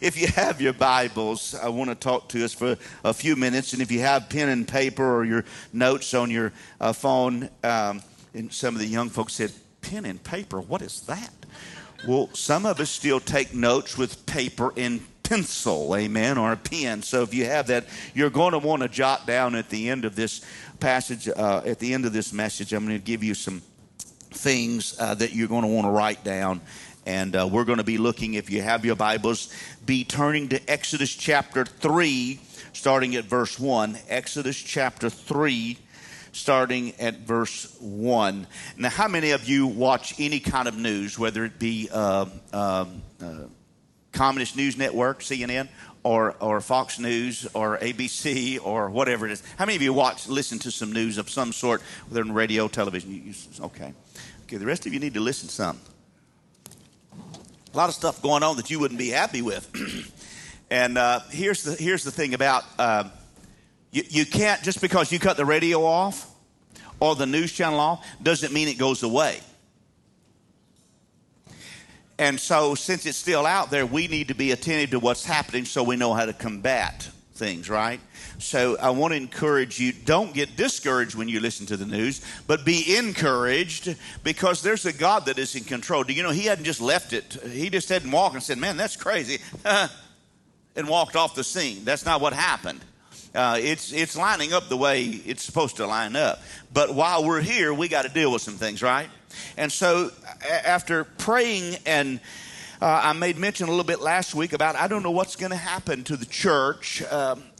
if you have your Bibles, I want to talk to us for a few minutes. And if you have pen and paper or your notes on your uh, phone, um, and some of the young folks said, Pen and paper, what is that? Well, some of us still take notes with paper and pencil, amen, or a pen. So if you have that, you're going to want to jot down at the end of this passage, uh, at the end of this message, I'm going to give you some things uh, that you're going to want to write down. And uh, we're going to be looking, if you have your Bibles, be turning to Exodus chapter 3, starting at verse 1. Exodus chapter 3, starting at verse 1. Now, how many of you watch any kind of news, whether it be uh, um, uh, Communist News Network, CNN, or, or Fox News or ABC or whatever it is. How many of you watch, listen to some news of some sort, whether in radio, television? You, you, okay. Okay, the rest of you need to listen some. A lot of stuff going on that you wouldn't be happy with. and uh, here's, the, here's the thing about uh, you, you can't, just because you cut the radio off or the news channel off, doesn't mean it goes away. And so, since it's still out there, we need to be attentive to what's happening so we know how to combat things, right? So, I want to encourage you don't get discouraged when you listen to the news, but be encouraged because there's a God that is in control. Do you know He hadn't just left it, He just hadn't walked and said, Man, that's crazy, and walked off the scene. That's not what happened. Uh, it's it's lining up the way it's supposed to line up. But while we're here, we got to deal with some things, right? And so, after praying and uh, I made mention a little bit last week about I don't know what's going to happen to the church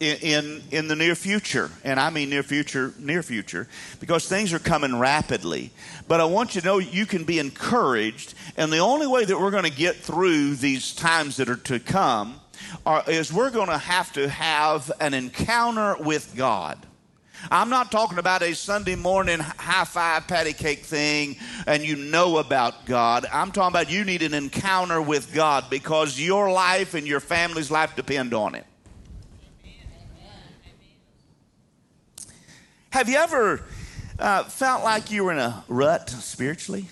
in, in, in the near future, and I mean near future, near future, because things are coming rapidly. But I want you to know you can be encouraged, and the only way that we're going to get through these times that are to come are, is we're going to have to have an encounter with God. I'm not talking about a Sunday morning high five patty cake thing and you know about God. I'm talking about you need an encounter with God because your life and your family's life depend on it. Have you ever uh, felt like you were in a rut spiritually?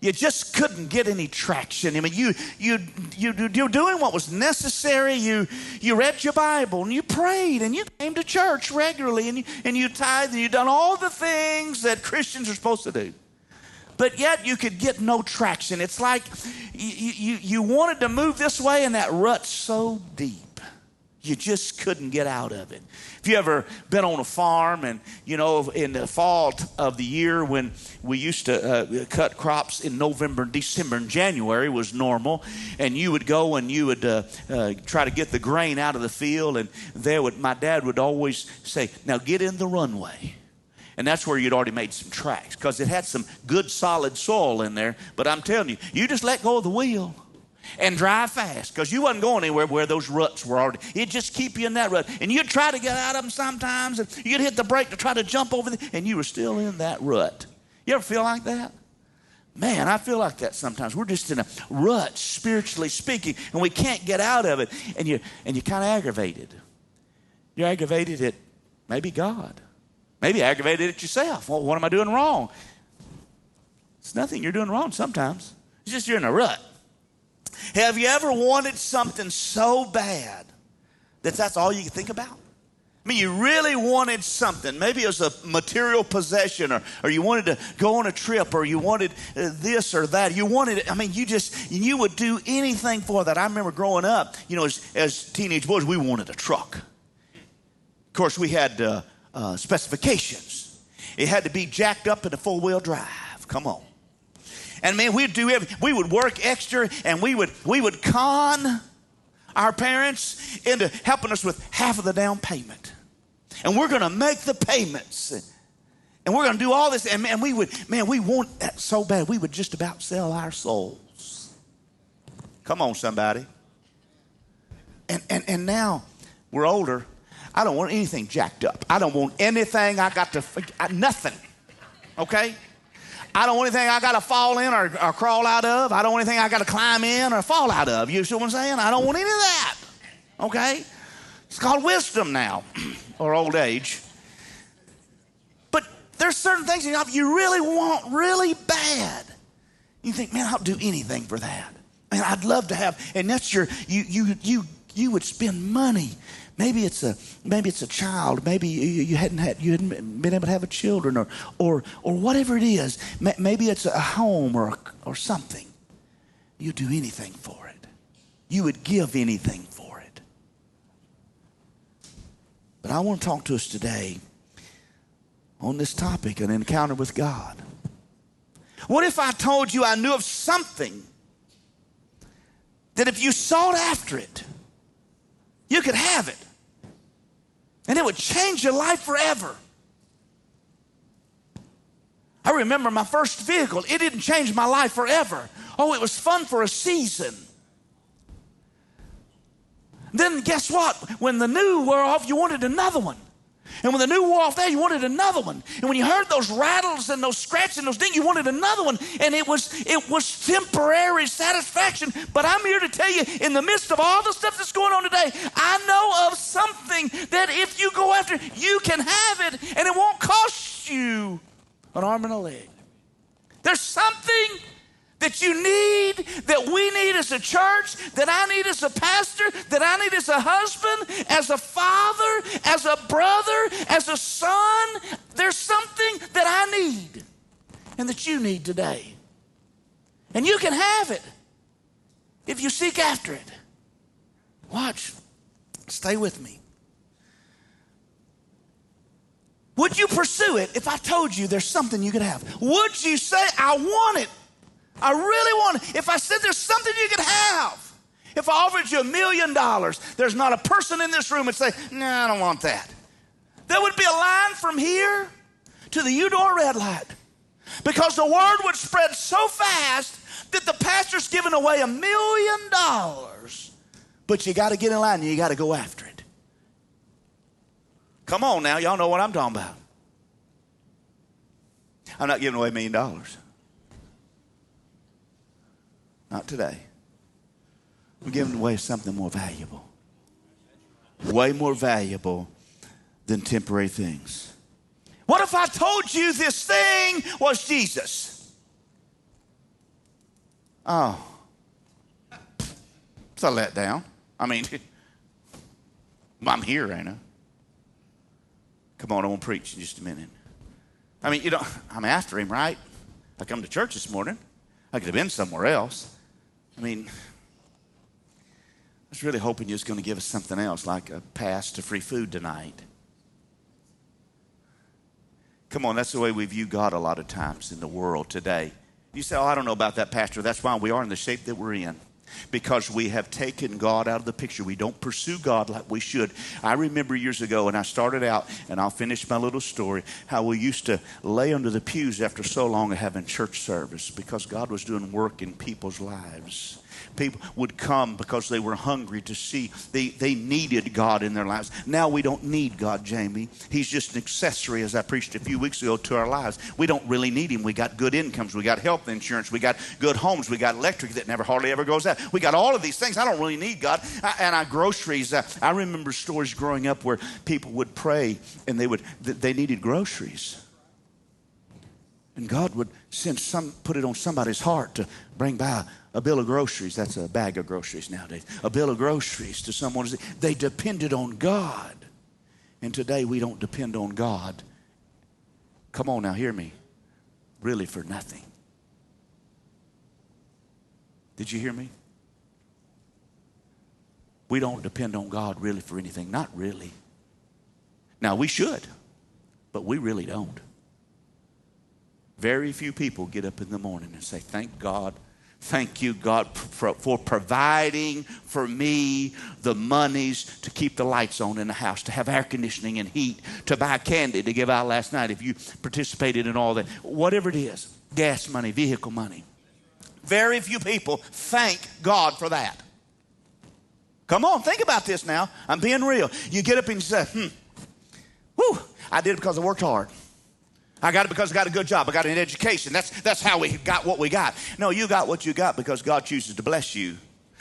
You just couldn't get any traction. I mean, you, you, you, you're doing what was necessary. You, you read your Bible and you prayed and you came to church regularly and you, and you tithed and you done all the things that Christians are supposed to do. But yet you could get no traction. It's like you, you, you wanted to move this way and that rut's so deep. You just couldn't get out of it. If you ever been on a farm and, you know, in the fall of the year when we used to uh, cut crops in November, December, and January was normal, and you would go and you would uh, uh, try to get the grain out of the field, and there would, my dad would always say, now get in the runway. And that's where you'd already made some tracks because it had some good solid soil in there. But I'm telling you, you just let go of the wheel and drive fast because you wasn't going anywhere where those ruts were already. It'd just keep you in that rut. And you'd try to get out of them sometimes, and you'd hit the brake to try to jump over them, and you were still in that rut. You ever feel like that? Man, I feel like that sometimes. We're just in a rut, spiritually speaking, and we can't get out of it. And you and you're kind of aggravated. You're aggravated at maybe God. Maybe aggravated at yourself. Well, what am I doing wrong? It's nothing you're doing wrong sometimes. It's just you're in a rut. Have you ever wanted something so bad that that's all you could think about? I mean, you really wanted something. Maybe it was a material possession, or, or you wanted to go on a trip, or you wanted uh, this or that. You wanted. I mean, you just, you would do anything for that. I remember growing up, you know, as, as teenage boys, we wanted a truck. Of course, we had uh, uh, specifications. It had to be jacked up in a four wheel drive. Come on. And man, we'd do everything. We would work extra and we would we would con our parents into helping us with half of the down payment. And we're gonna make the payments. And we're gonna do all this. And man, we would, man, we want that so bad, we would just about sell our souls. Come on, somebody. And and and now we're older. I don't want anything jacked up. I don't want anything I got to, nothing. Okay? I don't want anything I got to fall in or, or, crawl out of. I don't want anything I got to climb in or fall out of. You see what I'm saying? I don't want any of that. Okay? It's called wisdom now or old age. But there's certain things in life you really want really bad. You think, man, I'll do anything for that. Man, I'd love to have, and that's your, you, you, you you would spend money. Maybe it's a maybe it's a child. Maybe you, you hadn't had you hadn't been able to have a children or or or whatever it is. Maybe it's a home or or something. You'd do anything for it. You would give anything for it. But I want to talk to us today on this topic an encounter with God. What if I told you I knew of something that if you sought after it, you could have it? And it would change your life forever. I remember my first vehicle, it didn't change my life forever. Oh, it was fun for a season. Then guess what? When the new wore off, you wanted another one. And when the new wore off there, you wanted another one. And when you heard those rattles and those scratches and those dings, you wanted another one. And it was it was temporary satisfaction. But I'm here to tell you, in the midst of all the stuff that's going on today, I know of something that if you go after, you can have it, and it won't cost you an arm and a leg. There's something that you need, that we need as a church, that I need as a pastor, that I need as a husband, as a father, as a brother, as a son. There's something that I need and that you need today. And you can have it if you seek after it. Watch. Stay with me. Would you pursue it if I told you there's something you could have? Would you say, I want it? I really want. If I said there's something you could have, if I offered you a million dollars, there's not a person in this room would say, No, nah, I don't want that. There would be a line from here to the Eudora red light because the word would spread so fast that the pastor's giving away a million dollars. But you got to get in line and you got to go after it. Come on now, y'all know what I'm talking about. I'm not giving away a million dollars. Not today. We're giving away something more valuable. Way more valuable than temporary things. What if I told you this thing was Jesus? Oh, it's a letdown. I mean, I'm here, ain't I? Come on, I won't preach in just a minute. I mean, you know, I'm after him, right? I come to church this morning. I could have been somewhere else. I mean, I was really hoping you was going to give us something else, like a pass to free food tonight. Come on, that's the way we view God a lot of times in the world today. You say, Oh, I don't know about that, Pastor. That's why we are in the shape that we're in because we have taken God out of the picture. We don't pursue God like we should. I remember years ago, and I started out, and I'll finish my little story, how we used to lay under the pews after so long of having church service because God was doing work in people's lives people would come because they were hungry to see. They, they needed God in their lives. Now we don't need God, Jamie. He's just an accessory, as I preached a few weeks ago, to our lives. We don't really need Him. We got good incomes. We got health insurance. We got good homes. We got electric that never hardly ever goes out. We got all of these things. I don't really need God. I, and our groceries. Uh, I remember stories growing up where people would pray and they would they needed groceries. And God would send some, put it on somebody's heart to bring by a bill of groceries. That's a bag of groceries nowadays. A bill of groceries to someone. They depended on God. And today we don't depend on God. Come on now, hear me. Really for nothing. Did you hear me? We don't depend on God really for anything. Not really. Now, we should, but we really don't. Very few people get up in the morning and say, Thank God Thank you, God, for, for, providing for me the monies to keep the lights on in the house, to have air conditioning and heat, to buy candy to give out last night if you participated in all that. Whatever it is gas money, vehicle money. Very few people thank God for that. Come on, think about this now. I'm being real. You get up and you say, hmm, whew, I did it because I worked hard. I got it because I got a good job. I got an education. That's, that's how we got what we got. No, you got what you got because God chooses to bless you.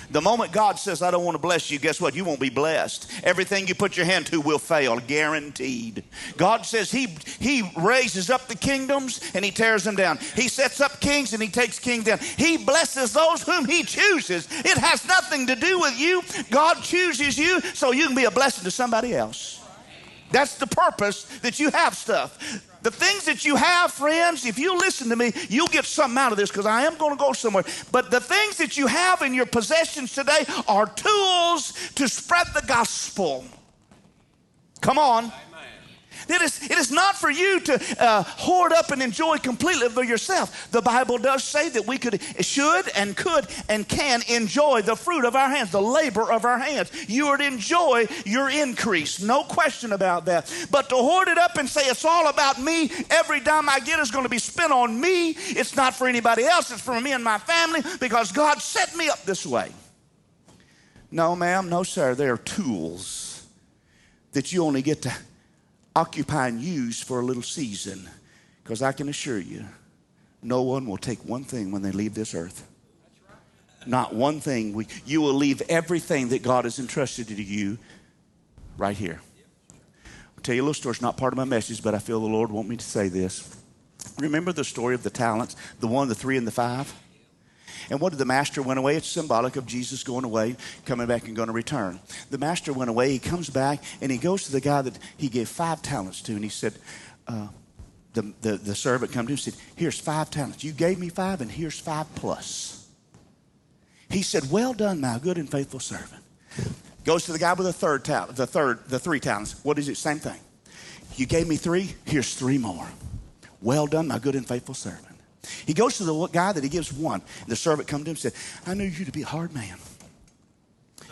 The moment God says, I don't want to bless you, guess what? You won't be blessed. Everything you put your hand to will fail, guaranteed. God says He, he raises up the kingdoms and He tears them down. He sets up kings and He takes kings down. He blesses those whom He chooses. It has nothing to do with you. God chooses you so you can be a blessing to somebody else. That's the purpose that you have stuff. The things that you have, friends, if you listen to me, you'll get something out of this because I am going to go somewhere. But the things that you have in your possessions today are tools to spread the gospel. Come on. It is, it is not for you to uh, hoard up and enjoy completely for yourself. The Bible does say that we could, should, and could, and can enjoy the fruit of our hands, the labor of our hands. You would enjoy your increase, no question about that. But to hoard it up and say it's all about me, every dime I get is going to be spent on me. It's not for anybody else. It's for me and my family because God set me up this way. No, ma'am, no, sir. They are tools that you only get to occupy and use for a little season. Because I can assure you, no one will take one thing when they leave this earth. Not one thing. We, you will leave everything that God has entrusted to you right here. I'll tell you a little story. It's not part of my message, but I feel the Lord want me to say this. Remember the story of the talents, the one, the three, and the five? And what did the master went away? It's symbolic of Jesus going away, coming back, and going to return. The master went away. He comes back and he goes to the guy that he gave five talents to, and he said, uh, the, the, the servant come to him and said, Here's five talents. You gave me five, and here's five plus. He said, Well done, my good and faithful servant. Goes to the guy with the third talent, the third, the three talents. What is it? Same thing. You gave me three, here's three more. Well done, my good and faithful servant. He goes to the guy that he gives one. The servant comes to him and said, I knew you to be a hard man.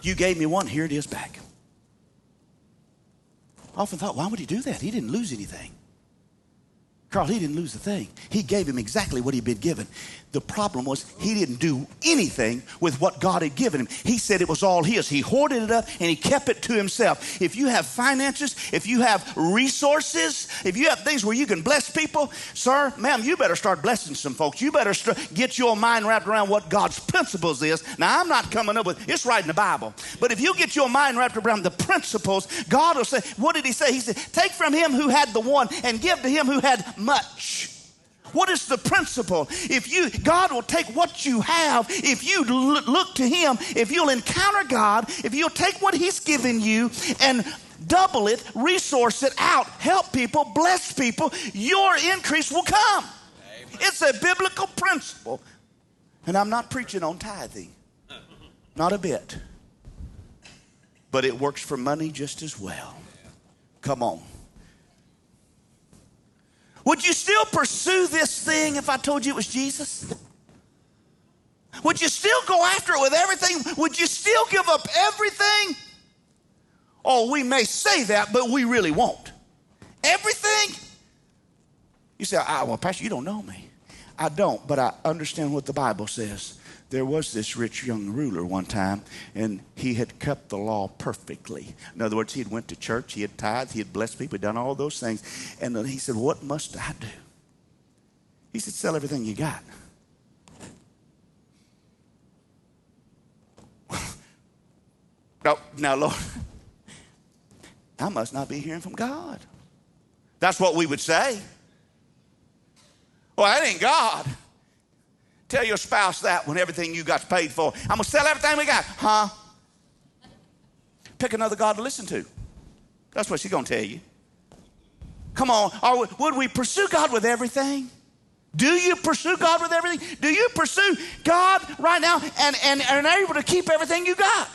You gave me one, here it is back. I often thought, why would he do that? He didn't lose anything. Carl, he didn't lose a thing. He gave him exactly what he'd been given. The problem was he didn't do anything with what God had given him. He said it was all his. He hoarded it up and he kept it to himself. If you have finances, if you have resources, if you have things where you can bless people, sir, ma'am, you better start blessing some folks. You better st- get your mind wrapped around what God's principles is. Now, I'm not coming up with it's right in the Bible. But if you get your mind wrapped around the principles, God will say, what did he say? He said, take from him who had the one and give to him who had much. What is the principle? If you, God will take what you have, if you look to Him, if you'll encounter God, if you'll take what He's given you and double it, resource it out, help people, bless people, your increase will come. Amen. It's a biblical principle. And I'm not preaching on tithing, not a bit. But it works for money just as well. Come on. Would you still pursue this thing if I told you it was Jesus? Would you still go after it with everything? Would you still give up everything? Oh, we may say that, but we really won't. Everything? You say, ah, well, Pastor, you don't know me. I don't, but I understand what the Bible says there was this rich young ruler one time, and he had kept the law perfectly. In other words, he had went to church, he had tithed, he had blessed people, done all those things. And then he said, What must I do? He said, Sell everything you got. no, now, Lord, I must not be hearing from God. That's what we would say. Well, that ain't God. Tell your spouse that when everything you got's paid for. I'm to sell everything we got. Huh? Pick another God to listen to. That's what she's to tell you. Come on. Are, would we pursue God with everything? Do you pursue God with everything? Do you pursue God right now and, and, and are able to keep everything you got?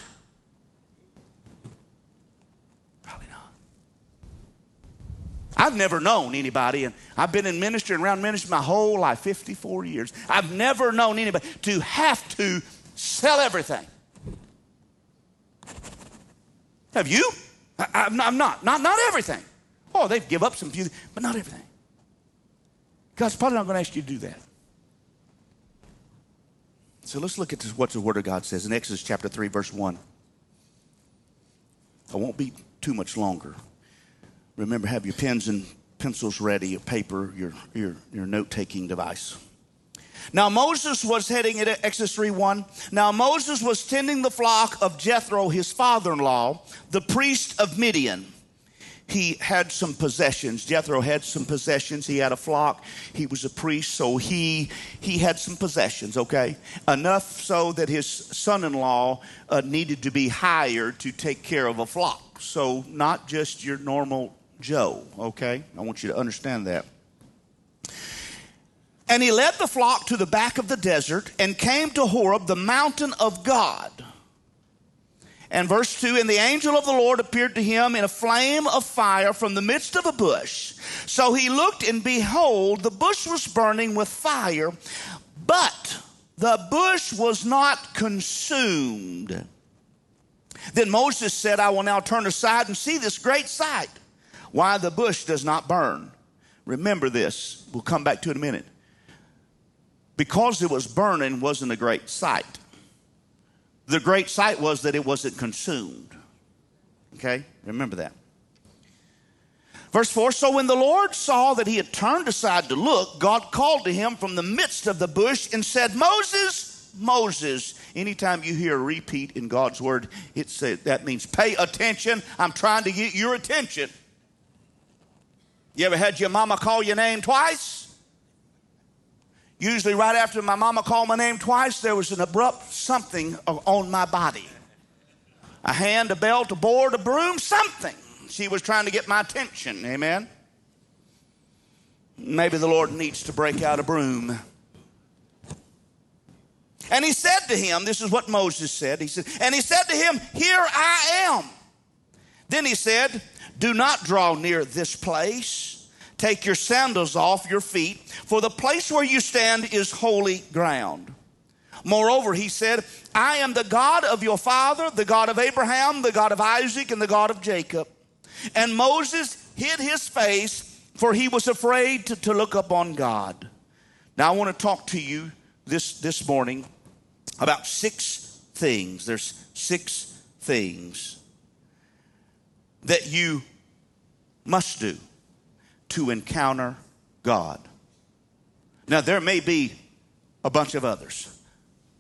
I've never known anybody, and I've been in ministry and around ministry my whole life 54 years. I've never known anybody to have to sell everything. Have you? I, am not, not, not, not everything. Oh, they've give up some few, but not everything. God's probably not going to ask you to do that. So let's look at this, what the Word of God says in Exodus chapter 3, verse 1. I won't be too much longer. Remember, have your pens and pencils ready, your paper, your, your, your note taking device. Now Moses was heading at Exodus 3 1. Now Moses was tending the flock of Jethro, his father in law, the priest of Midian. He had some possessions. Jethro had some possessions. He had a flock. He was a priest, so he he had some possessions. Okay, enough so that his son-in-law uh, needed to be hired to take care of a flock. So not just your normal Joe. Okay, I want you to understand that. And he led the flock to the back of the desert and came to Horeb, the mountain of God. And verse 2 And the angel of the Lord appeared to him in a flame of fire from the midst of a bush. So he looked, and behold, the bush was burning with fire, but the bush was not consumed. Then Moses said, I will now turn aside and see this great sight, why the bush does not burn. Remember this. We'll come back to it in a minute because it was burning wasn't a great sight. The great sight was that it wasn't consumed. Okay? Remember that. Verse 4 So when the Lord saw that he had turned aside to look, God called to him from the midst of the bush and said, Moses, Moses. Anytime you hear a repeat in God's word, it's, uh, that means pay attention. I'm trying to get your attention. You ever had your mama call your name twice? Usually, right after my mama called my name twice, there was an abrupt something on my body a hand, a belt, a board, a broom, something. She was trying to get my attention. Amen. Maybe the Lord needs to break out a broom. And he said to him, This is what Moses said. He said, and he said to him, Here I am. Then he said, Do not draw near this place. Take your sandals off your feet, for the place where you stand is holy ground. Moreover, he said, I am the God of your father, the God of Abraham, the God of Isaac, and the God of Jacob. And Moses hid his face, for he was afraid to, to look upon God. Now, I want to talk to you this, this morning about six things. There's six things that you must do to encounter God. Now, there may be a bunch of others,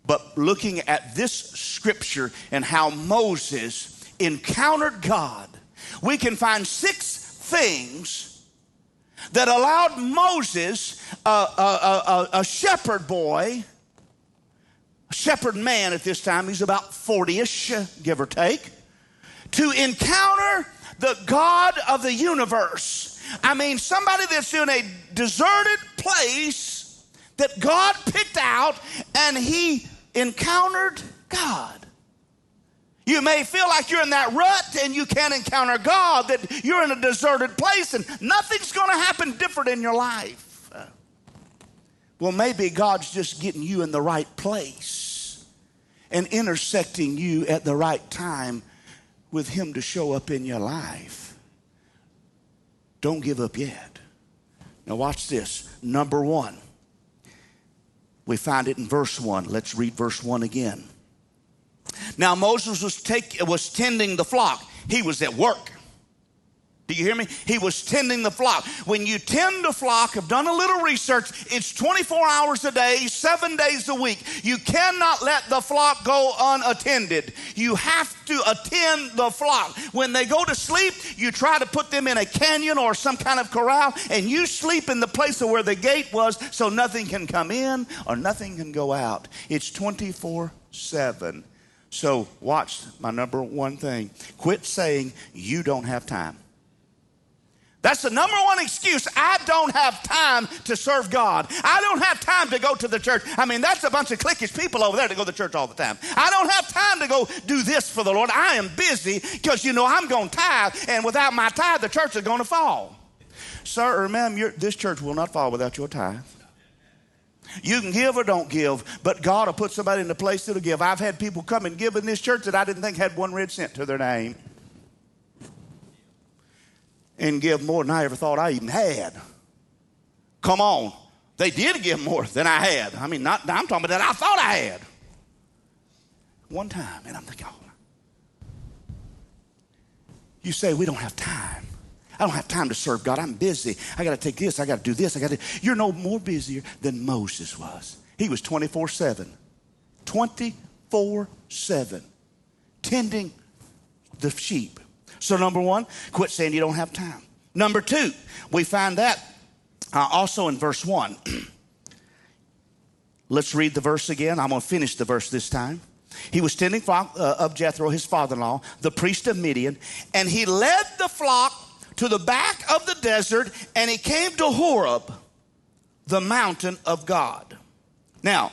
but looking at this scripture and how Moses encountered God, we can find six things that allowed Moses, a, a, a, a shepherd boy, a shepherd man at this time, he's about 40 ish, give or take, to encounter the God of the universe I mean, somebody that's in a deserted place that God picked out and he encountered God. You may feel like you're in that rut and you can't encounter God, that you're in a deserted place and nothing's going to happen different in your life. Well, maybe God's just getting you in the right place and intersecting you at the right time with Him to show up in your life. Don't give up yet. Now, watch this. Number one, we find it in verse one. Let's read verse one again. Now, Moses was, take, was tending the flock, he was at work. Do you hear me? He was tending the flock. When you tend a flock, I've done a little research, it's 24 hours a day, seven days a week. You cannot let the flock go unattended. You have to attend the flock. When they go to sleep, you try to put them in a canyon or some kind of corral, and you sleep in the place of where the gate was so nothing can come in or nothing can go out. It's 24 7. So, watch my number one thing. Quit saying you don't have time. That's the number one excuse. I don't have time to serve God. I don't have time to go to the church. I mean, that's a bunch of cliquish people over there to go to church all the time. I don't have time to go do this for the Lord. I am busy because, you know, I'm going to tithe, and without my tithe, the church is going to fall. Sir or ma'am, this church will not fall without your tithe. You can give or don't give, but God will put somebody in the place that'll give. I've had people come and give in this church that I didn't think had one red cent to their name and give more than I ever thought I even had. Come on. They did give more than I had. I mean, not, I'm talking about that I thought I had. One time, and I'm thinking, oh. You say, we don't have time. I don't have time to serve God. I'm busy. I got to take this. I got to do this. I got to. You're no more busier than Moses was. He was 24 7. 24 7. Tending the sheep. So, number one, quit saying you don't have time. Number two, we find that uh, also in verse one. Let's read the verse again. I'm going to finish the verse this time. He was tending flock uh, of Jethro, his father in law, the priest of Midian, and he led the flock to the back of the desert and he came to Horeb, the mountain of God. Now,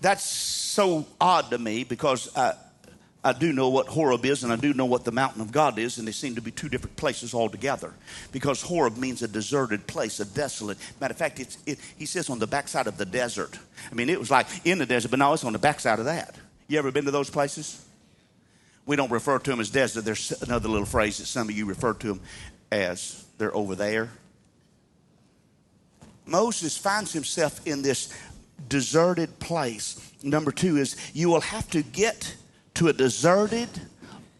that's so odd to me because I, I do know what Horeb is and I do know what the mountain of God is, and they seem to be two different places altogether. Because Horeb means a deserted place, a desolate. Matter of fact, it's, it, he says on the backside of the desert. I mean, it was like in the desert, but now it's on the backside of that. You ever been to those places? We don't refer to them as desert. There's another little phrase that some of you refer to them as they're over there. Moses finds himself in this deserted place. Number two is you will have to get to a deserted,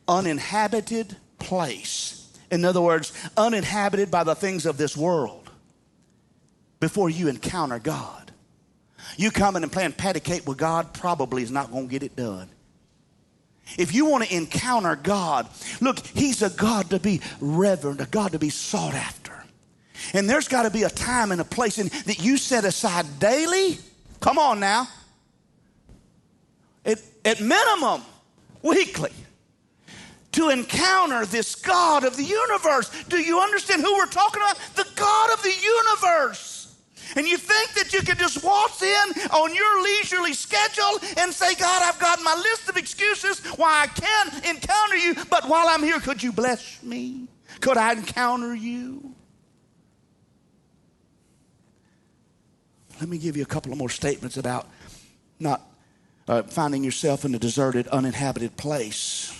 uninhabited place. In other words, uninhabited by the things of this world before you encounter God. You coming and playing patty cake with God probably is not going to get it done. If you want to encounter God, look, He's a God to be reverent, a God to be sought after. And there's got to be a time and a place in, that you set aside daily. Come on now. At, at minimum, weekly to encounter this God of the universe. Do you understand who we're talking about? The God of the universe. And you think that you can just waltz in on your leisurely schedule and say, God, I've got my list of excuses why I can't encounter you, but while I'm here, could you bless me? Could I encounter you? Let me give you a couple of more statements about not uh, finding yourself in a deserted, uninhabited place.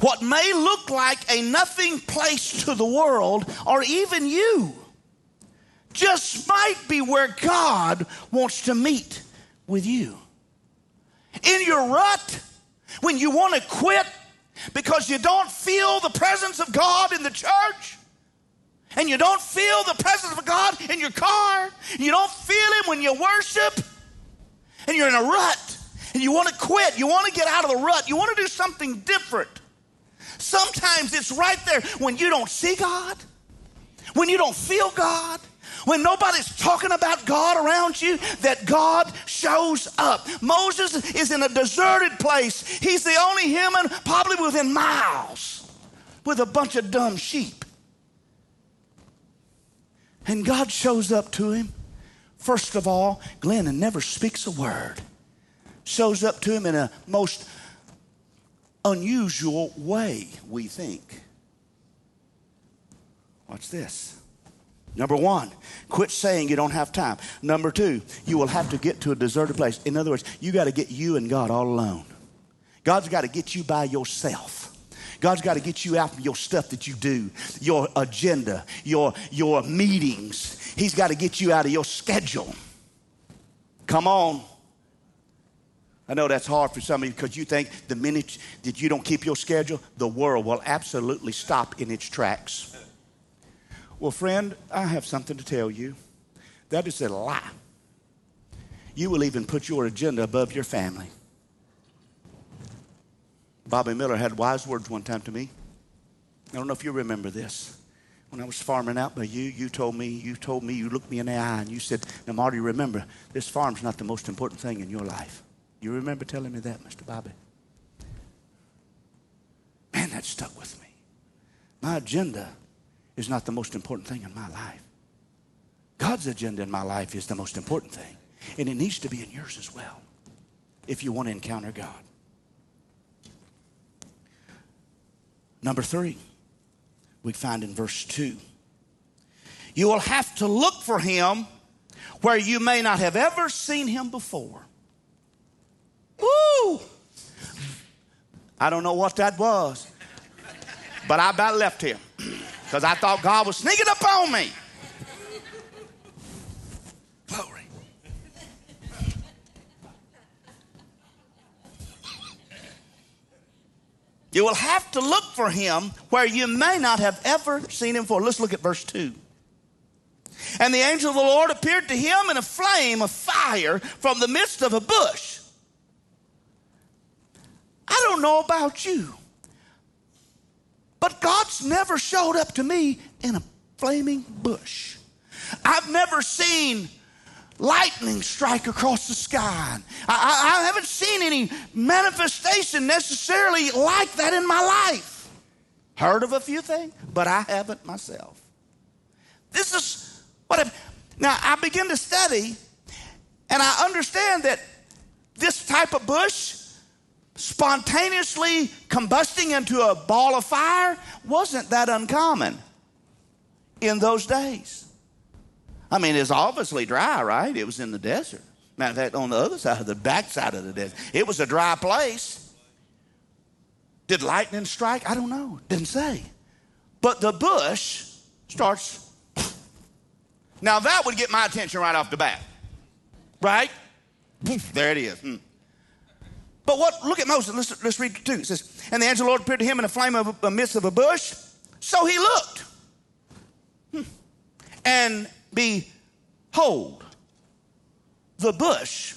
What may look like a nothing place to the world or even you just might be where God wants to meet with you. In your rut, when you want to quit because you don't feel the presence of God in the church, and you don't feel the presence of God in your car, you don't feel Him when you worship, and you're in a rut and you want to quit, you want to get out of the rut, you want to do something different. Sometimes it's right there when you don't see God, when you don't feel God, when nobody's talking about God around you, that God shows up. Moses is in a deserted place. He's the only human probably within miles with a bunch of dumb sheep. And God shows up to him. First of all, Glenn never speaks a word shows up to him in a most unusual way, we think. Watch this. Number one, quit saying you don't have time. Number two, you will have to get to a deserted place. In other words, you got to get you and God all alone. God's got to get you by yourself. God's got to get you out from your stuff that you do, your agenda, your, your meetings. He's got to get you out of your schedule. Come on. I know that's hard for some of you because you think the minute that you don't keep your schedule, the world will absolutely stop in its tracks. Well, friend, I have something to tell you. That is a lie. You will even put your agenda above your family. Bobby Miller had wise words one time to me. I don't know if you remember this. When I was farming out by you, you told me, you told me, you looked me in the eye and you said, Now, Marty, remember, this farm's not the most important thing in your life. You remember telling me that, Mr. Bobby? Man, that stuck with me. My agenda is not the most important thing in my life. God's agenda in my life is the most important thing. And it needs to be in yours as well if you want to encounter God. Number three, we find in verse 2 you will have to look for him where you may not have ever seen him before. Woo! I don't know what that was, but I about left here because I thought God was sneaking up on me. Glory. You will have to look for him where you may not have ever seen him before. Let's look at verse 2. And the angel of the Lord appeared to him in a flame of fire from the midst of a bush. I don't know about you, but God's never showed up to me in a flaming bush. I've never seen lightning strike across the sky. I, I, haven't seen any manifestation necessarily like that in my life. Heard of a few things, but I haven't myself. This is what I've, now I begin to study, and I understand that this type of bush spontaneously combusting into a ball of fire wasn't that uncommon in those days. I mean, it's obviously dry, right? It was in the desert. Matter of fact, on the other side the back side of the desert, it was a dry place. Did lightning strike? I don't know. Didn't say. But the bush starts. Now that would get my attention right off the bat, right? there it is. Hmm. But what? Look at Moses. Let's, let's read two. It says, "And the angel of the Lord appeared to him in a flame of a midst of a bush. So he looked, hmm. and Behold, the bush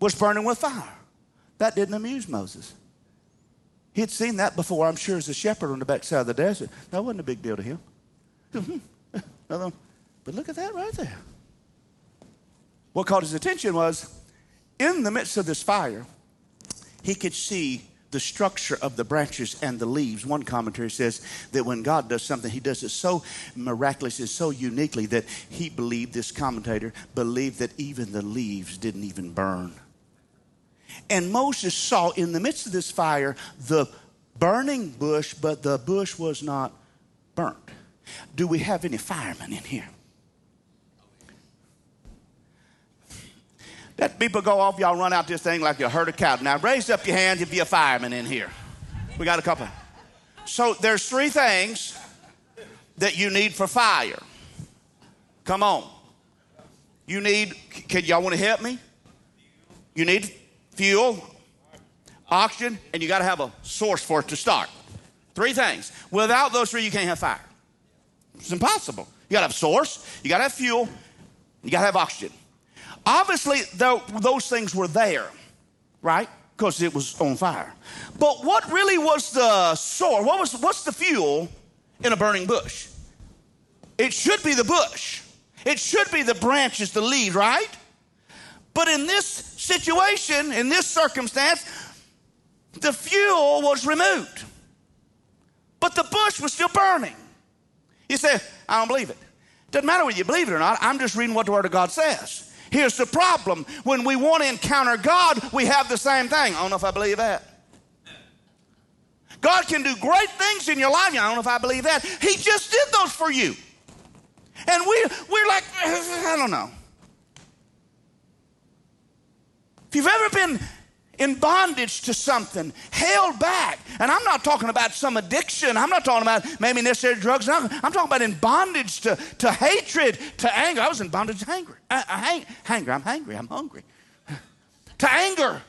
was burning with fire. That didn't amuse Moses. He'd seen that before, I'm sure, as a shepherd on the backside of the desert. That wasn't a big deal to him. but look at that right there. What caught his attention was in the midst of this fire, he could see the structure of the branches and the leaves. One commentary says that when God does something, he does it so miraculously, so uniquely that he believed, this commentator believed that even the leaves didn't even burn. And Moses saw in the midst of this fire the burning bush, but the bush was not burnt. Do we have any firemen in here? Let people go off, y'all run out this thing like you herd of cattle. Now raise up your hands if you're a fireman in here. We got a couple. So there's three things that you need for fire. Come on. You need, can y'all want to help me? You need fuel, oxygen, and you got to have a source for it to start. Three things. Without those three, you can't have fire. It's impossible. You got to have source, you got to have fuel, you got to have oxygen. Obviously, those things were there, right? Because it was on fire. But what really was the source? What was what's the fuel in a burning bush? It should be the bush. It should be the branches, the lead, right? But in this situation, in this circumstance, the fuel was removed. But the bush was still burning. You say, I don't believe it. Doesn't matter whether you believe it or not. I'm just reading what the Word of God says. Here's the problem when we want to encounter God, we have the same thing. I don't know if I believe that. God can do great things in your life. I don't know if I believe that. He just did those for you. And we, we're like, I don't know. If you've ever been in bondage to something, held back. And I'm not talking about some addiction. I'm not talking about maybe necessary drugs. I'm, talking about in bondage to, to hatred, to anger. I was in bondage to anger. I, I, anger. I'm hungry. I'm hungry. to anger.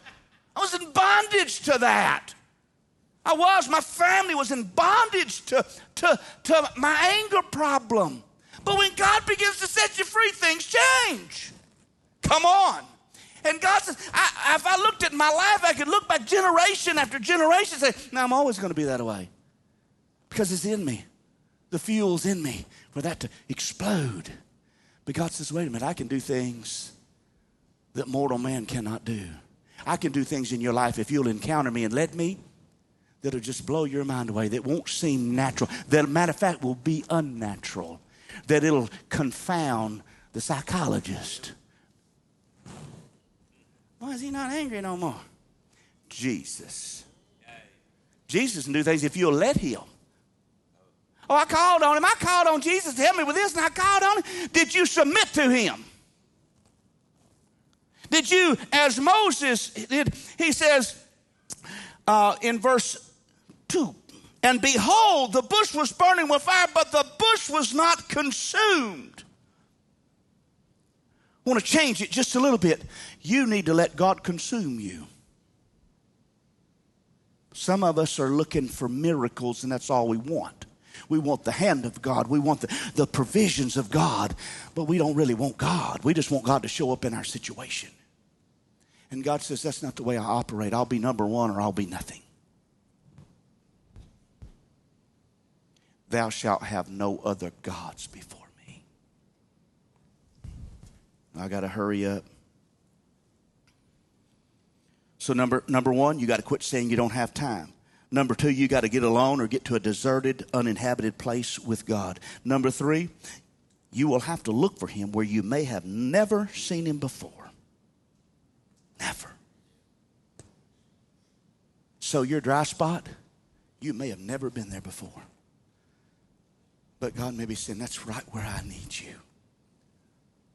I was in bondage to that. I was. My family was in bondage to, to, to my anger problem. But when God begins to set you free, things change. Come on. And God says, I, if I looked at my life, I could look back generation after generation and say, no, I'm always going to be that way. Because it's in me. The fuel's in me for that to explode. But God says, wait a minute, I can do things that mortal man cannot do. I can do things in your life if you'll encounter me and let me that'll just blow your mind away, that won't seem natural, that, matter of fact, will be unnatural, that it'll confound the psychologist why is he not angry no more? Jesus. Jesus can do things if you'll let him. Oh, I called on him. I called on Jesus to help me with this, and I called on him. Did you submit to him? Did you, as Moses did, he says uh, in verse 2 And behold, the bush was burning with fire, but the bush was not consumed. I want to change it just a little bit. You need to let God consume you. Some of us are looking for miracles, and that's all we want. We want the hand of God. We want the, the provisions of God, but we don't really want God. We just want God to show up in our situation. And God says, That's not the way I operate. I'll be number one or I'll be nothing. Thou shalt have no other gods before me. I got to hurry up. So, number, number one, you got to quit saying you don't have time. Number two, you got to get alone or get to a deserted, uninhabited place with God. Number three, you will have to look for Him where you may have never seen Him before. Never. So, your dry spot, you may have never been there before. But God may be saying, That's right where I need you.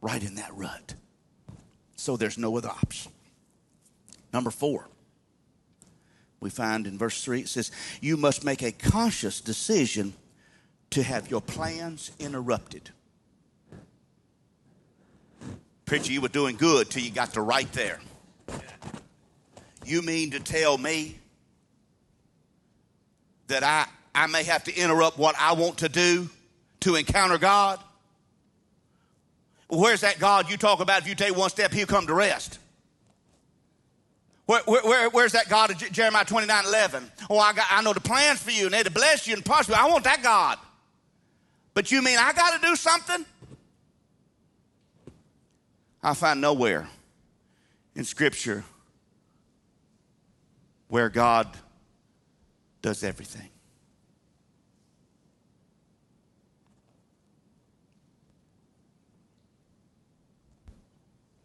Right in that rut. So, there's no other option. Number four, we find in verse 3 it says, You must make a conscious decision to have your plans interrupted. Preacher, you were doing good till you got to right there. You mean to tell me that I, I may have to interrupt what I want to do to encounter God? Where's that God you talk about? If you take one step, he'll come to rest. Where, where, where's that God of Jeremiah 29 11? Oh, I, got, I know the plans for you and they're to bless you and prosper. I want that God. But you mean I got to do something? I find nowhere in Scripture where God does everything.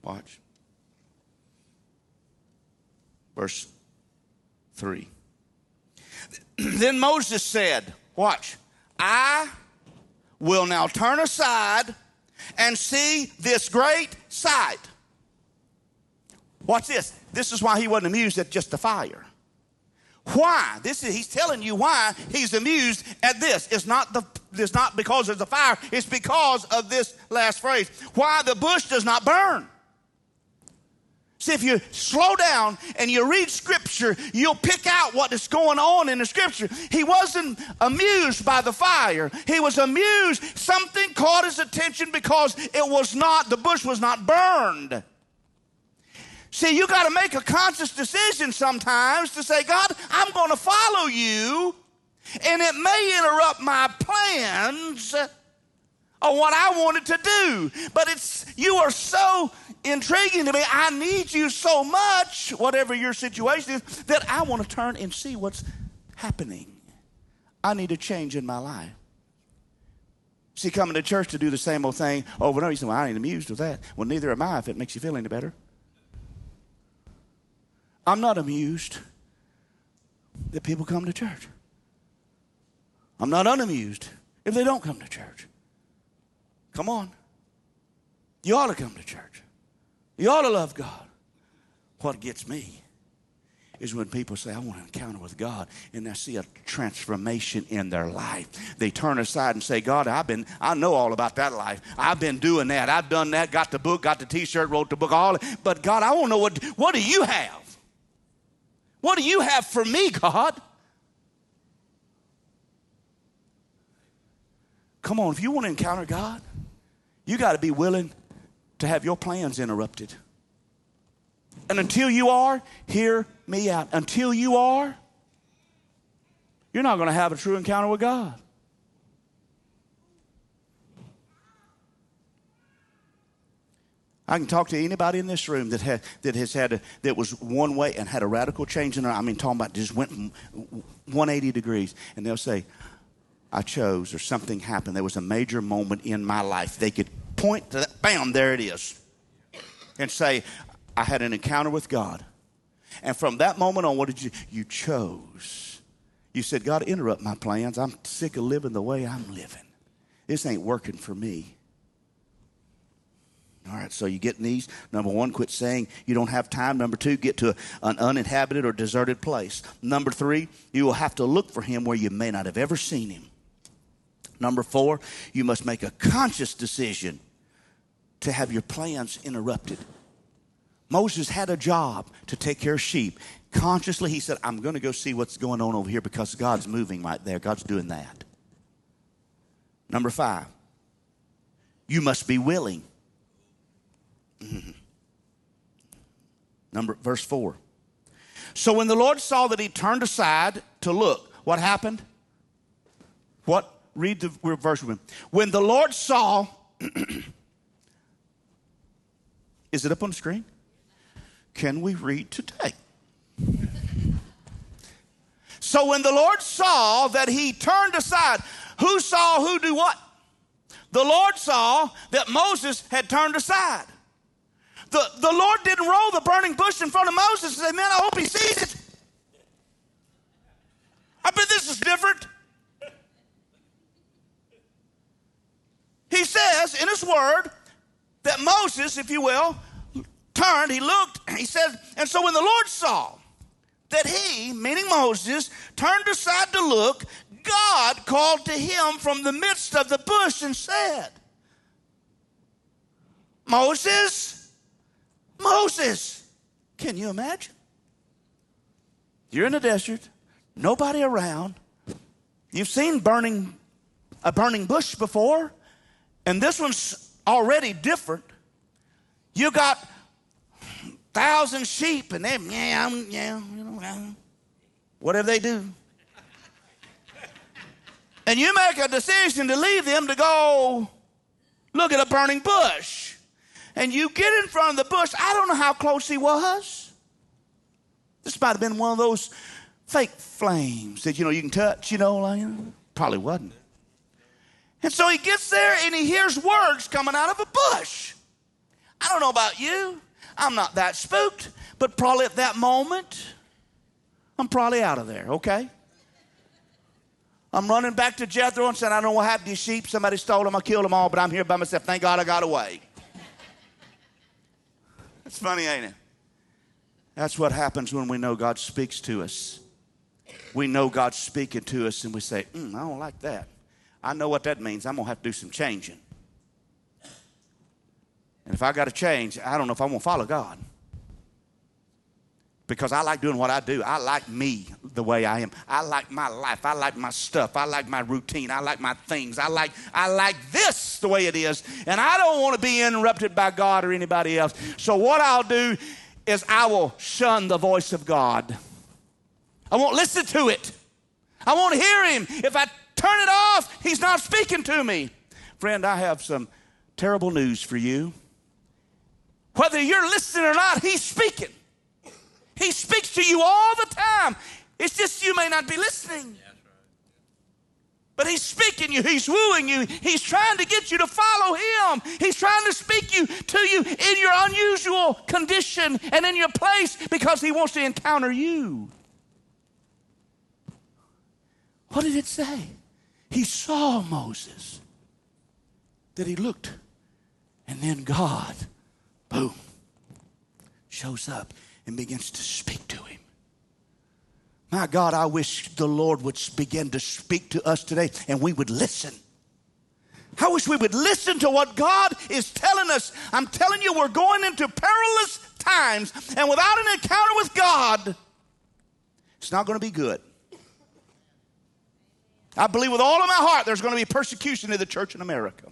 Watch verse 3. then Moses said, Watch, I will now turn aside and see this great sight. Watch this. This is why he wasn't amused at just the fire. Why? This is he's telling you why he's amused at this. It's not the it's not because of the fire, it's because of this last phrase. Why the bush does not burn. See, if you slow down and you read Scripture, you'll pick out what is going on in the Scripture. He wasn't amused by the fire. He was amused. Something caught his attention because it was not, the bush was not burned. See, you got to make a conscious decision sometimes to say, God, I'm going to follow you, and it may interrupt my plans or what I wanted to do. But it's you are so intriguing to me. I need you so much, whatever your situation is, that I want to turn and see what's happening. I need a change in my life. See, coming to church to do the same old thing over and over, you say, Well, I ain't amused with that. Well, neither am I if it makes you feel any better. I'm not amused that people come to church. I'm not unamused if they don't come to church. Come on. You ought to come to church. You ought to love God. What gets me is when people say, I want to encounter with God, and I see a transformation in their life. They turn aside and say, God, I've been, I know all about that life. I've been doing that. I've done that, got the book, got the t-shirt, wrote the book, all but God, I want to know what what do you have? What do you have for me, God? Come on, if you want to encounter God, you got to be willing to have your plans interrupted. And until you are, hear me out. Until you are, you're not going to have a true encounter with God. I can talk to anybody in this room that had that has had a, that was one way and had a radical change in their. I mean, talking about just went 180 degrees, and they'll say, I chose or something happened. There was a major moment in my life. They could point to that, bam, there it is, and say, I had an encounter with God. And from that moment on, what did you? You chose. You said, God, interrupt my plans. I'm sick of living the way I'm living. This ain't working for me. All right, so you get these. Number one, quit saying you don't have time. Number two, get to an uninhabited or deserted place. Number three, you will have to look for him where you may not have ever seen him. Number four, you must make a conscious decision to have your plans interrupted. Moses had a job to take care of sheep. Consciously, he said, I'm going to go see what's going on over here because God's moving right there. God's doing that. Number five, you must be willing. Number verse four. So when the Lord saw that he turned aside to look, what happened? What? Read the verse with me. When the Lord saw, is it up on the screen? Can we read today? so when the Lord saw that he turned aside, who saw who do what? The Lord saw that Moses had turned aside. The, the Lord didn't roll the burning bush in front of Moses and say, Man, I hope he sees it. I bet this is different. He says in his word that Moses, if you will, turned, he looked, he says, and so when the Lord saw that he, meaning Moses, turned aside to look, God called to him from the midst of the bush and said, Moses, Moses, can you imagine? You're in the desert, nobody around. You've seen burning a burning bush before, and this one's already different. You got thousand sheep, and they yeah, yeah, you know, whatever they do. And you make a decision to leave them to go look at a burning bush. And you get in front of the bush. I don't know how close he was. This might have been one of those fake flames that you know you can touch, you know, like, probably wasn't. And so he gets there and he hears words coming out of a bush. I don't know about you. I'm not that spooked, but probably at that moment, I'm probably out of there, okay? I'm running back to Jethro and saying, I don't know what happened to these sheep. Somebody stole them. I killed them all, but I'm here by myself. Thank God I got away. That's funny, ain't it? That's what happens when we know God speaks to us. We know God's speaking to us and we say, mm, I don't like that. I know what that means. I'm going to have to do some changing. And if I got to change, I don't know if I'm going to follow God. Because I like doing what I do. I like me the way I am. I like my life. I like my stuff. I like my routine. I like my things. I like I like this the way it is. And I don't want to be interrupted by God or anybody else. So what I'll do is I will shun the voice of God. I won't listen to it. I won't hear him. If I turn it off, he's not speaking to me. Friend, I have some terrible news for you. Whether you're listening or not, He's speaking. He speaks to you all the time. It's just you may not be listening. But he's speaking you, he's wooing you, he's trying to get you to follow him. He's trying to speak you to you in your unusual condition and in your place because he wants to encounter you. What did it say? He saw Moses. That he looked, and then God boom, shows up and begins to speak to him. My God, I wish the Lord would begin to speak to us today and we would listen. I wish we would listen to what God is telling us. I'm telling you, we're going into perilous times, and without an encounter with God, it's not going to be good. I believe with all of my heart there's going to be persecution in the church in America.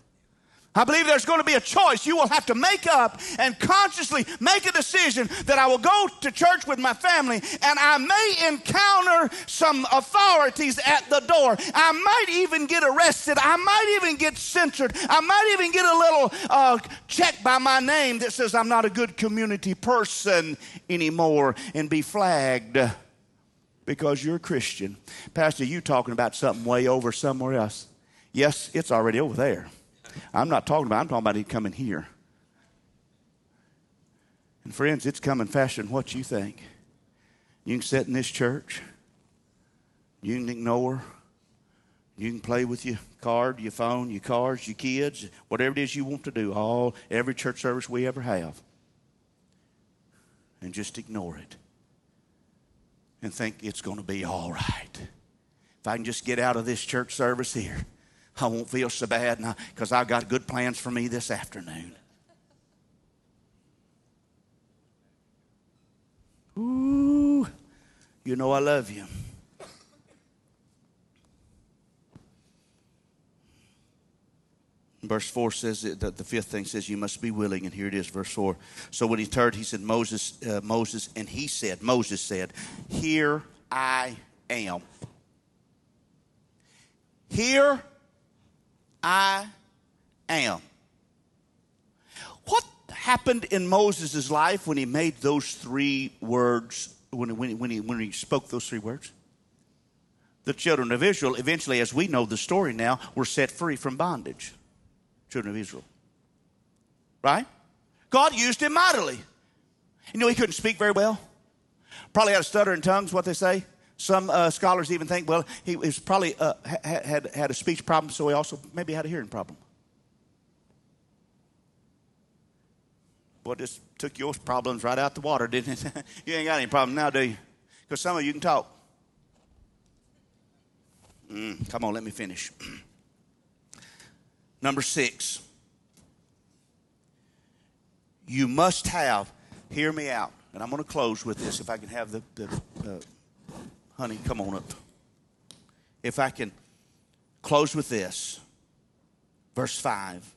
I believe there's going to be a choice you will have to make up and consciously make a decision that I will go to church with my family and I may encounter some authorities at the door. I might even get arrested. I might even get censored. I might even get a little uh, check by my name that says I'm not a good community person anymore and be flagged because you're a Christian. Pastor, you talking about something way over somewhere else. Yes, it's already over there. I'm not talking about, I'm talking about it coming here. And friends, it's coming faster than what you think. You can sit in this church, you can ignore, you can play with your card, your phone, your cars, your kids, whatever it is you want to do, all every church service we ever have. And just ignore it. And think it's going to be all right. If I can just get out of this church service here I won't feel so bad because I've got good plans for me this afternoon. Ooh, you know I love you. Verse 4 says that the fifth thing says you must be willing, and here it is, verse 4. So when he turned, he said, Moses, uh, Moses, and he said, Moses said, Here I am. Here I am. What happened in Moses' life when he made those three words, when, when, when, he, when he spoke those three words? The children of Israel, eventually, as we know the story now, were set free from bondage. Children of Israel. Right? God used him mightily. You know, he couldn't speak very well. Probably had a stutter in tongues, what they say. Some uh, scholars even think, well, he was probably uh, had, had a speech problem, so he also maybe had a hearing problem. Boy, this took your problems right out the water, didn't it? you ain't got any problem now, do you? Because some of you can talk. Mm, come on, let me finish. Number six, you must have, hear me out, and I'm going to close with this if I can have the, the uh, honey, come on up. If I can close with this, verse 5.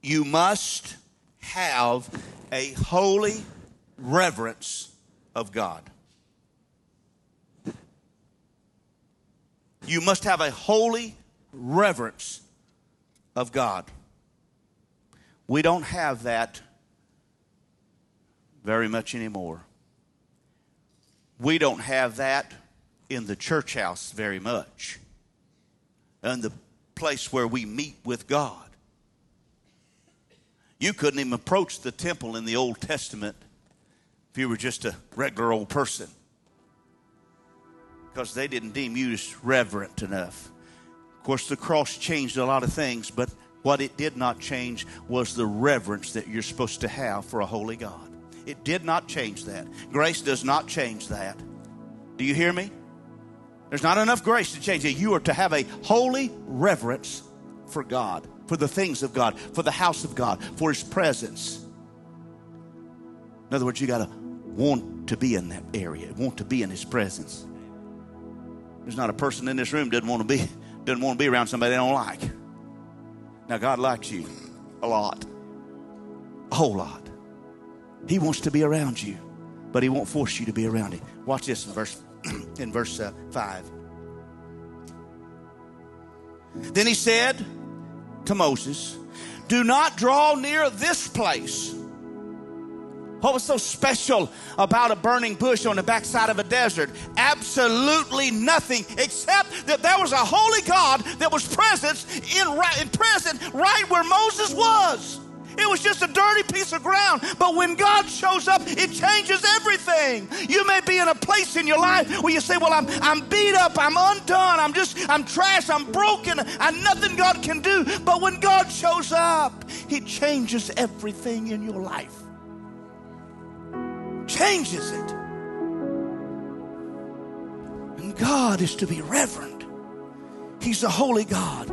You must have a holy reverence of God. You must have a holy reverence of God. We don't have that very much anymore. We don't have that in the church house very much, and the place where we meet with God. You couldn't even approach the temple in the Old Testament if you were just a regular old person because they didn't deem you reverent enough. Course, the cross changed a lot of things, but what it did not change was the reverence that you're supposed to have for a holy God. It did not change that. Grace does not change that. Do you hear me? There's not enough grace to change it. You are to have a holy reverence for God for the things of God, for the house of God, for His presence. In other words, you got to want to be in that area, want to be in His presence. There's not a person in this room doesn't want to be doesn't want to be around somebody they don't like. Now God likes you a lot, a whole lot. He wants to be around you, but He won't force you to be around Him. Watch this in verse in verse uh, five. Then He said to Moses, Do not draw near this place. What was so special about a burning bush on the backside of a desert? Absolutely nothing except that there was a holy God that was present in, in present right where Moses was. It was just a dirty piece of ground. But when God shows up, it changes everything. You may be in a place in your life where you say, Well, I'm, I'm beat up, I'm undone, I'm just, I'm trash, I'm broken, and nothing God can do. But when God shows up, He changes everything in your life. Changes it. And God is to be reverent. He's a holy God.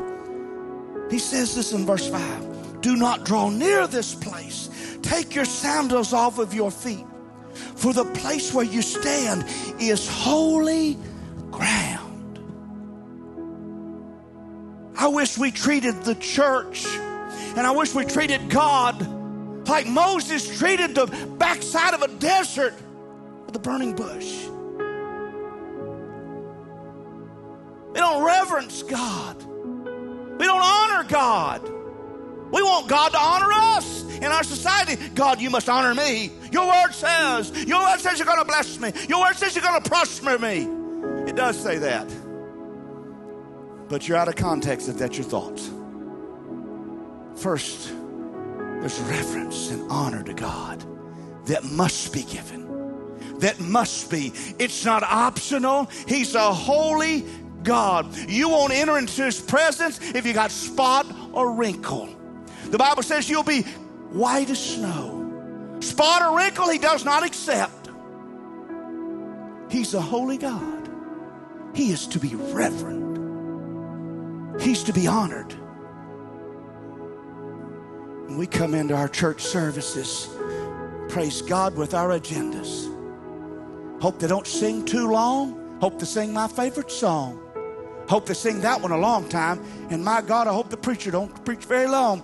He says this in verse 5 do not draw near this place. Take your sandals off of your feet, for the place where you stand is holy ground. I wish we treated the church and I wish we treated God like Moses treated the backside of a desert with a burning bush. We don't reverence God. We don't honor God. We want God to honor us in our society. God, you must honor me. Your word says, your word says you're going to bless me. Your word says you're going to prosper me. It does say that. But you're out of context if that's your thoughts. First, there's reverence and honor to God that must be given. That must be. It's not optional. He's a holy God. You won't enter into his presence if you got spot or wrinkle. The Bible says you'll be white as snow. Spot or wrinkle, he does not accept. He's a holy God. He is to be reverent. He's to be honored. When we come into our church services, praise God with our agendas. Hope they don't sing too long. Hope they sing my favorite song. Hope they sing that one a long time. And my God, I hope the preacher don't preach very long.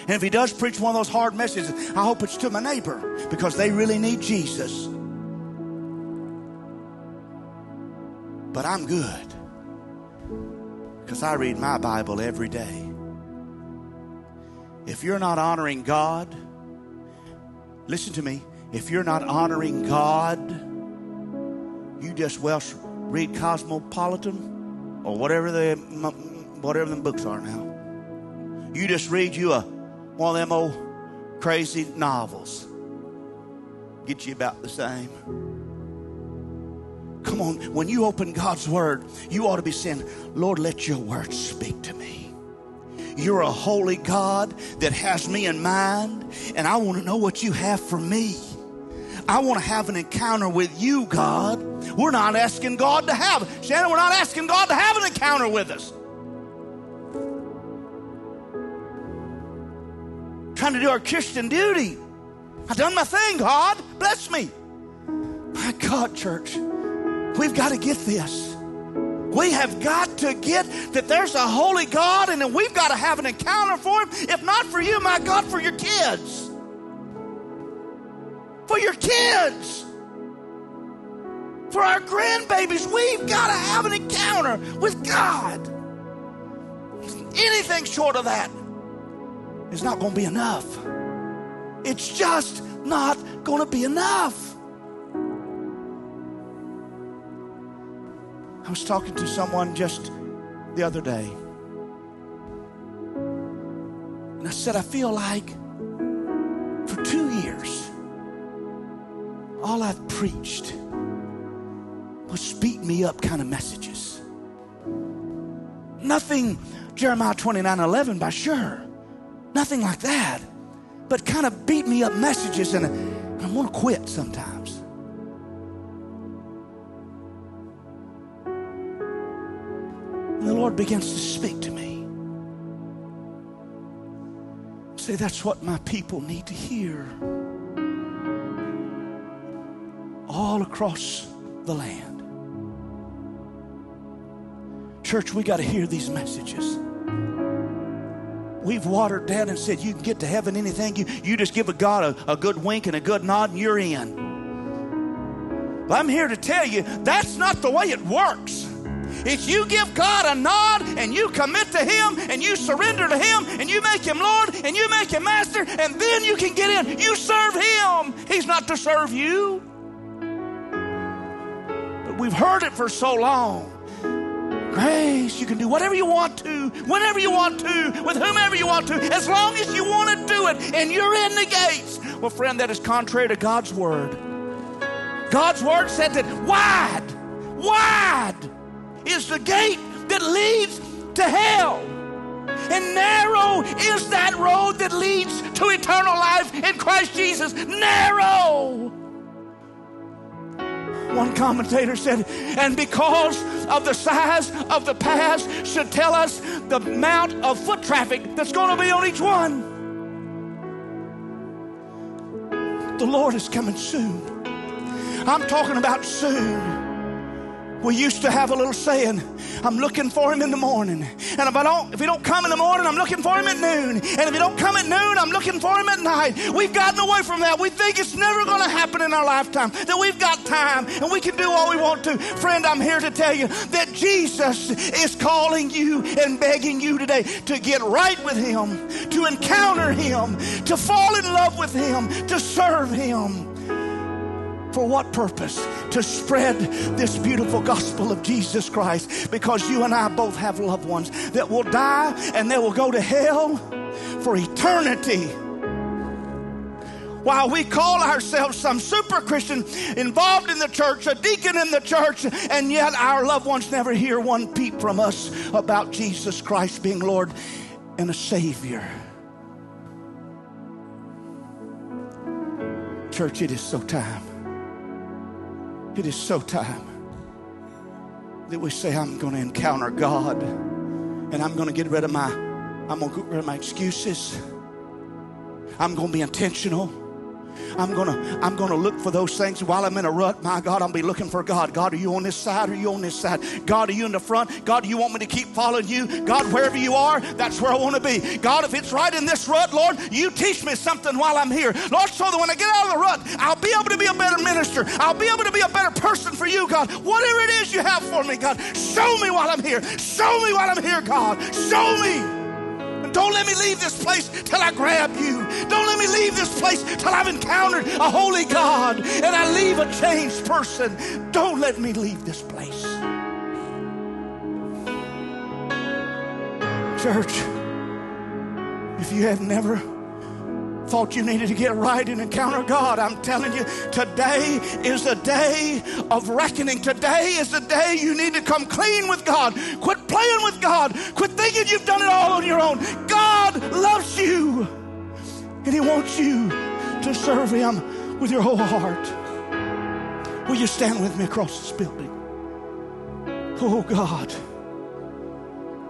And if he does preach one of those hard messages, I hope it's to my neighbor because they really need Jesus. But I'm good because I read my Bible every day. If you're not honoring God, listen to me. If you're not honoring God, you just well read Cosmopolitan or whatever the whatever the books are now. You just read you a one of them old crazy novels. Get you about the same. Come on, when you open God's Word, you ought to be saying, Lord, let your Word speak to me. You're a holy God that has me in mind, and I want to know what you have for me. I want to have an encounter with you, God. We're not asking God to have, Shannon, we're not asking God to have an encounter with us. Trying to do our Christian duty. I've done my thing, God. Bless me. My God, church. We've got to get this. We have got to get that there's a holy God and that we've got to have an encounter for Him. If not for you, my God, for your kids. For your kids. For our grandbabies, we've got to have an encounter with God. Anything short of that is not going to be enough. It's just not going to be enough. I was talking to someone just the other day. And I said, I feel like for two years, all I've preached was beat me up kind of messages. Nothing Jeremiah 29 11 by sure. Nothing like that. But kind of beat me up messages, and I want to quit sometimes. Lord begins to speak to me. Say, that's what my people need to hear. All across the land. Church, we got to hear these messages. We've watered down and said you can get to heaven anything. You, you just give a God a, a good wink and a good nod and you're in. But I'm here to tell you that's not the way it works. It's you give God a nod and you commit to Him and you surrender to Him and you make Him Lord and you make Him Master and then you can get in. You serve Him. He's not to serve you. But we've heard it for so long. Grace, you can do whatever you want to, whenever you want to, with whomever you want to, as long as you want to do it and you're in the gates. Well, friend, that is contrary to God's word. God's word said that wide, wide is the gate that leads to hell. And narrow is that road that leads to eternal life in Christ Jesus. Narrow. One commentator said, and because of the size of the paths, should tell us the amount of foot traffic that's going to be on each one. The Lord is coming soon. I'm talking about soon. We used to have a little saying, I'm looking for him in the morning. And if I don't, if he don't come in the morning, I'm looking for him at noon. And if he don't come at noon, I'm looking for him at night. We've gotten away from that. We think it's never going to happen in our lifetime, that we've got time and we can do all we want to. Friend, I'm here to tell you that Jesus is calling you and begging you today to get right with him, to encounter him, to fall in love with him, to serve him. For what purpose? To spread this beautiful gospel of Jesus Christ because you and I both have loved ones that will die and they will go to hell for eternity. While we call ourselves some super Christian involved in the church, a deacon in the church, and yet our loved ones never hear one peep from us about Jesus Christ being Lord and a Savior. Church, it is so time it is so time that we say, I'm going to encounter God and I'm going to get rid of my, I'm going to get rid of my excuses. I'm going to be intentional. I'm gonna, I'm gonna look for those things while I'm in a rut. My God, I'll be looking for God. God, are you on this side? Are you on this side? God, are you in the front? God, do you want me to keep following you? God, wherever you are, that's where I want to be. God, if it's right in this rut, Lord, you teach me something while I'm here. Lord, so that when I get out of the rut, I'll be able to be a better minister. I'll be able to be a better person for you, God. Whatever it is you have for me, God, show me while I'm here. Show me while I'm here, God. Show me. Don't let me leave this place till I grab you. Don't let me leave this place till I've encountered a holy God and I leave a changed person. Don't let me leave this place. Church, if you have never thought you needed to get right and encounter God. I'm telling you, today is the day of reckoning. Today is the day you need to come clean with God. Quit playing with God. Quit thinking you've done it all on your own. God loves you, and He wants you to serve Him with your whole heart. Will you stand with me across this building? Oh, God.